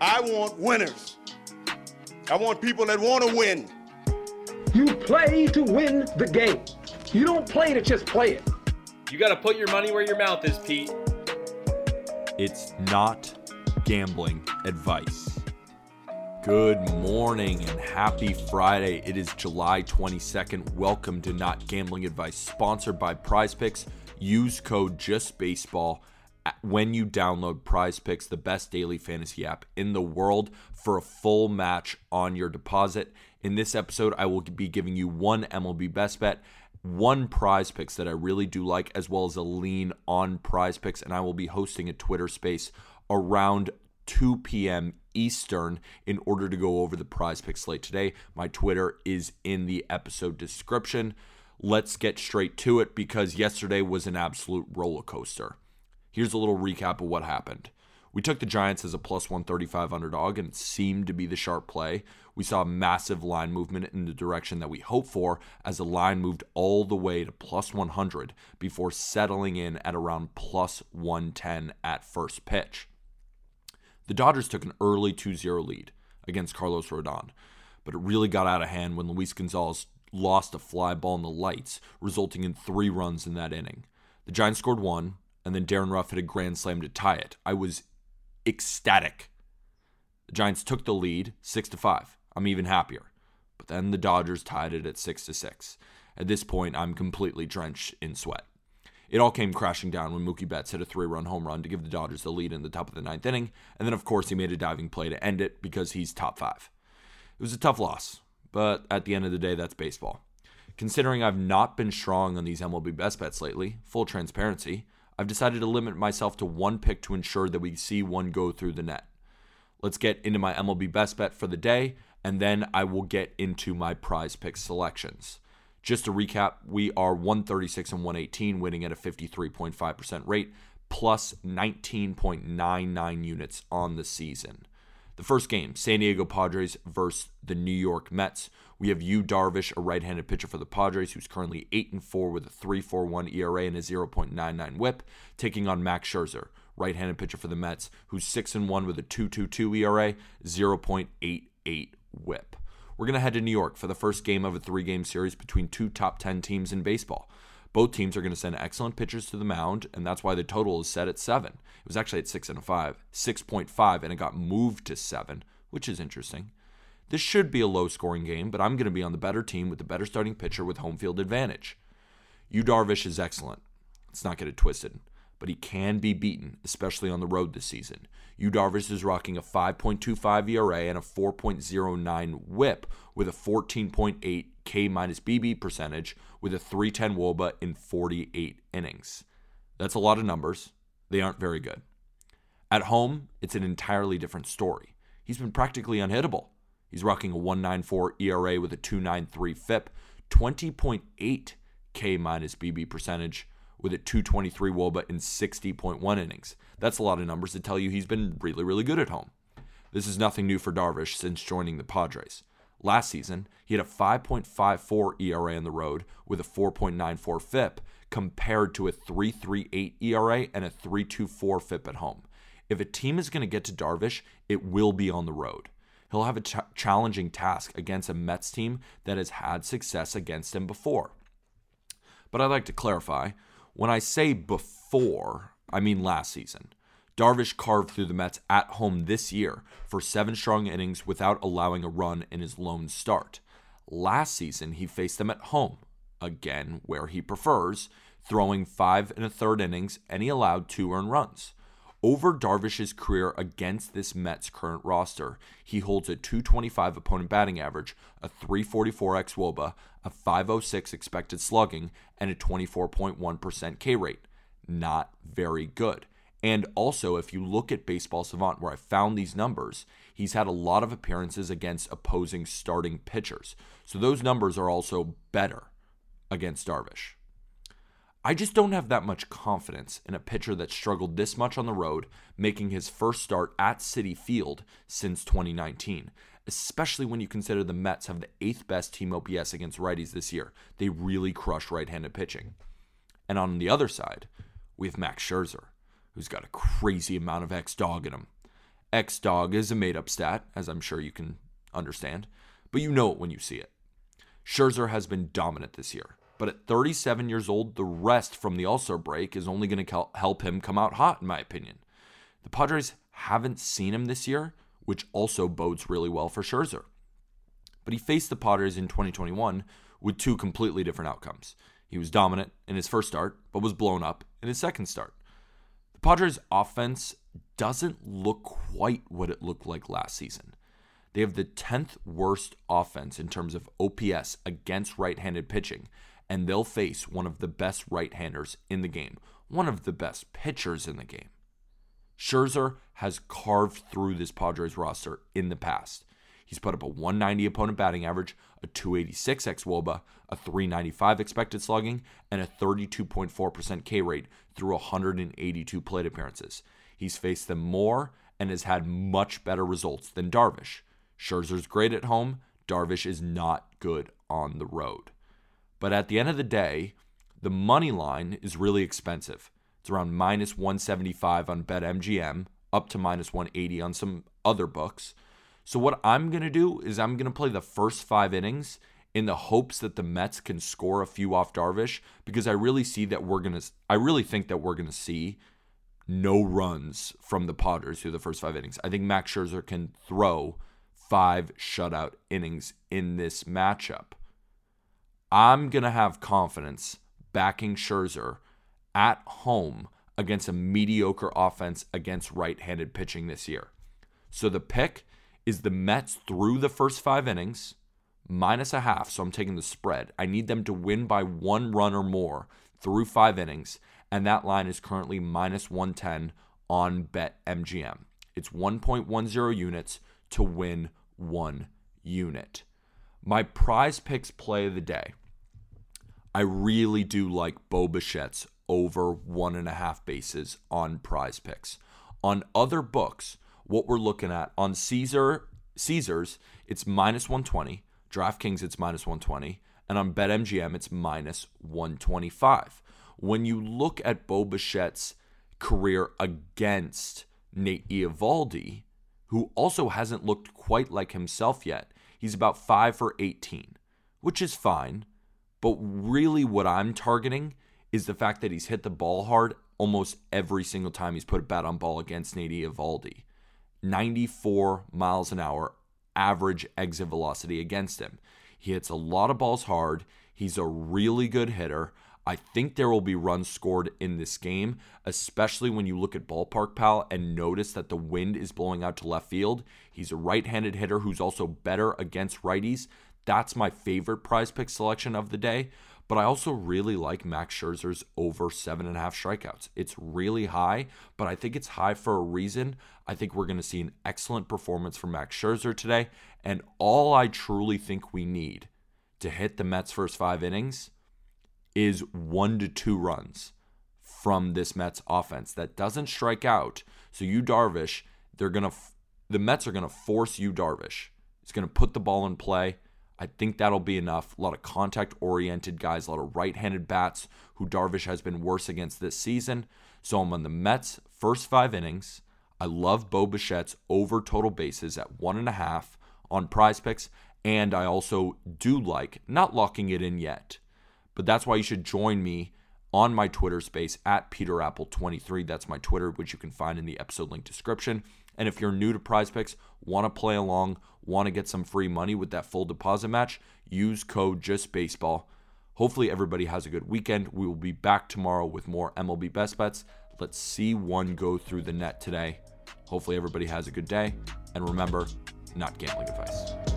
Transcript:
I want winners. I want people that want to win. You play to win the game. You don't play to just play it. You got to put your money where your mouth is, Pete. It's not gambling advice. Good morning and happy Friday. It is July 22nd. Welcome to Not Gambling Advice, sponsored by Prize Picks. Use code JustBaseball when you download Prize Picks, the best daily fantasy app in the world, for a full match on your deposit. In this episode, I will be giving you one MLB best bet, one prize picks that I really do like, as well as a lean on prize picks. And I will be hosting a Twitter space around 2 p.m. Eastern in order to go over the prize Picks slate today. My Twitter is in the episode description. Let's get straight to it because yesterday was an absolute roller coaster. Here's a little recap of what happened. We took the Giants as a plus 135 underdog, and it seemed to be the sharp play. We saw massive line movement in the direction that we hoped for as the line moved all the way to plus 100 before settling in at around plus 110 at first pitch. The Dodgers took an early 2 0 lead against Carlos Rodon, but it really got out of hand when Luis Gonzalez lost a fly ball in the lights, resulting in three runs in that inning. The Giants scored one, and then Darin Ruf hit a grand slam to tie it. I was ecstatic. The Giants took the lead 6 to 5. I'm even happier. But then the Dodgers tied it at 6 to 6. At this point, I'm completely drenched in sweat. It all came crashing down when Mookie Betts hit a three run home run to give the Dodgers the lead in the top of the ninth inning. And then, of course, he made a diving play to end it because he's top five. It was a tough loss, but at the end of the day, that's baseball. Considering I've not been strong on these MLB best bets lately, full transparency, I've decided to limit myself to one pick to ensure that we see one go through the net. Let's get into my MLB best bet for the day, and then I will get into my prize pick selections. Just to recap, we are 136 and 118, winning at a 53.5% rate, plus 19.99 units on the season. The first game, San Diego Padres versus the New York Mets. We have Yu Darvish, a right-handed pitcher for the Padres, who's currently 8 and 4 with a 3.41 ERA and a 0.99 WHIP, taking on Max Scherzer, right-handed pitcher for the Mets, who's 6 and 1 with a 2.22 ERA, 0.88 WHIP. We're going to head to New York for the first game of a three-game series between two top 10 teams in baseball. Both teams are going to send excellent pitchers to the mound, and that's why the total is set at seven. It was actually at six and a five, 6.5, and it got moved to seven, which is interesting. This should be a low scoring game, but I'm going to be on the better team with the better starting pitcher with home field advantage. Yu Darvish is excellent. Let's not get it twisted, but he can be beaten, especially on the road this season. Yu Darvish is rocking a 5.25 ERA and a 4.09 whip with a 14.8 K minus BB percentage with a 310 Woba in 48 innings. That's a lot of numbers. They aren't very good. At home, it's an entirely different story. He's been practically unhittable. He's rocking a 194 ERA with a 293 FIP, 20.8 K minus BB percentage with a 223 Woba in 60.1 innings. That's a lot of numbers to tell you he's been really, really good at home. This is nothing new for Darvish since joining the Padres. Last season, he had a 5.54 ERA on the road with a 4.94 FIP compared to a 3.38 ERA and a 3.24 FIP at home. If a team is going to get to Darvish, it will be on the road. He'll have a ch- challenging task against a Mets team that has had success against him before. But I'd like to clarify when I say before, I mean last season. Darvish carved through the Mets at home this year for seven strong innings without allowing a run in his lone start. Last season, he faced them at home, again where he prefers, throwing five and a third innings, and he allowed two earned runs. Over Darvish's career against this Mets current roster, he holds a 225 opponent batting average, a 344 x Woba, a 506 expected slugging, and a 24.1% K rate. Not very good. And also, if you look at Baseball Savant, where I found these numbers, he's had a lot of appearances against opposing starting pitchers. So those numbers are also better against Darvish. I just don't have that much confidence in a pitcher that struggled this much on the road, making his first start at Citi Field since 2019, especially when you consider the Mets have the eighth best team OPS against righties this year. They really crush right handed pitching. And on the other side, we have Max Scherzer, who's got a crazy amount of X dog in him. X dog is a made up stat, as I'm sure you can understand, but you know it when you see it. Scherzer has been dominant this year, but at 37 years old, the rest from the Star break is only going to help him come out hot, in my opinion. The Padres haven't seen him this year, which also bodes really well for Scherzer. But he faced the Padres in 2021 with two completely different outcomes. He was dominant in his first start, but was blown up in his second start. The Padres' offense doesn't look quite what it looked like last season. They have the 10th worst offense in terms of OPS against right handed pitching, and they'll face one of the best right handers in the game, one of the best pitchers in the game. Scherzer has carved through this Padres roster in the past. He's put up a 190 opponent batting average, a 286 ex Woba, a 395 expected slugging, and a 32.4% K rate through 182 plate appearances. He's faced them more and has had much better results than Darvish. Scherzer's great at home, Darvish is not good on the road. But at the end of the day, the money line is really expensive. It's around minus 175 on BetMGM, up to minus 180 on some other books. So what I'm going to do is I'm going to play the first 5 innings in the hopes that the Mets can score a few off Darvish because I really see that we're going to I really think that we're going to see no runs from the Padres through the first 5 innings. I think Max Scherzer can throw 5 shutout innings in this matchup. I'm going to have confidence backing Scherzer at home against a mediocre offense against right handed pitching this year. So the pick is the Mets through the first five innings, minus a half. So I'm taking the spread. I need them to win by one run or more through five innings. And that line is currently minus 110 on BetMGM. It's 1.10 units to win one unit. My prize picks play of the day. I really do like Bo Bichette's over one and a half bases on prize picks. On other books, what we're looking at on Caesar Caesars, it's minus 120. DraftKings, it's minus 120. And on BetMGM, it's minus 125. When you look at Bo Bichette's career against Nate Eovaldi, who also hasn't looked quite like himself yet, he's about 5 for 18, which is fine. But really, what I'm targeting is the fact that he's hit the ball hard almost every single time he's put a bat on ball against Nate Eovaldi. 94 miles an hour average exit velocity against him. He hits a lot of balls hard. He's a really good hitter. I think there will be runs scored in this game, especially when you look at Ballpark Pal and notice that the wind is blowing out to left field. He's a right handed hitter who's also better against righties. That's my favorite prize pick selection of the day. But I also really like Max Scherzer's over seven and a half strikeouts. It's really high, but I think it's high for a reason. I think we're going to see an excellent performance from Max Scherzer today. And all I truly think we need to hit the Mets' first five innings is one to two runs from this Mets offense that doesn't strike out. So Yu Darvish, they're to, the Mets are to force Yu Darvish. It's to put the ball in play. I think that'll be enough. A lot of contact oriented guys, a lot of right handed bats who Darvish has been worse against this season. So I'm on the Mets' first five innings. I love Bo Bichette's over total bases at one and a half on prize picks. And I also do like, not locking it in yet, but that's why you should join me on my Twitter space at PeterAppel23. That's my Twitter, which you can find in the episode link description. And if you're new to prize picks, want to play along, want to get some free money with that full deposit match, use code JustBaseball. Hopefully, everybody has a good weekend. We will be back tomorrow with more MLB Best Bets. Let's see one go through the net today. Hopefully, everybody has a good day. And remember, not gambling advice.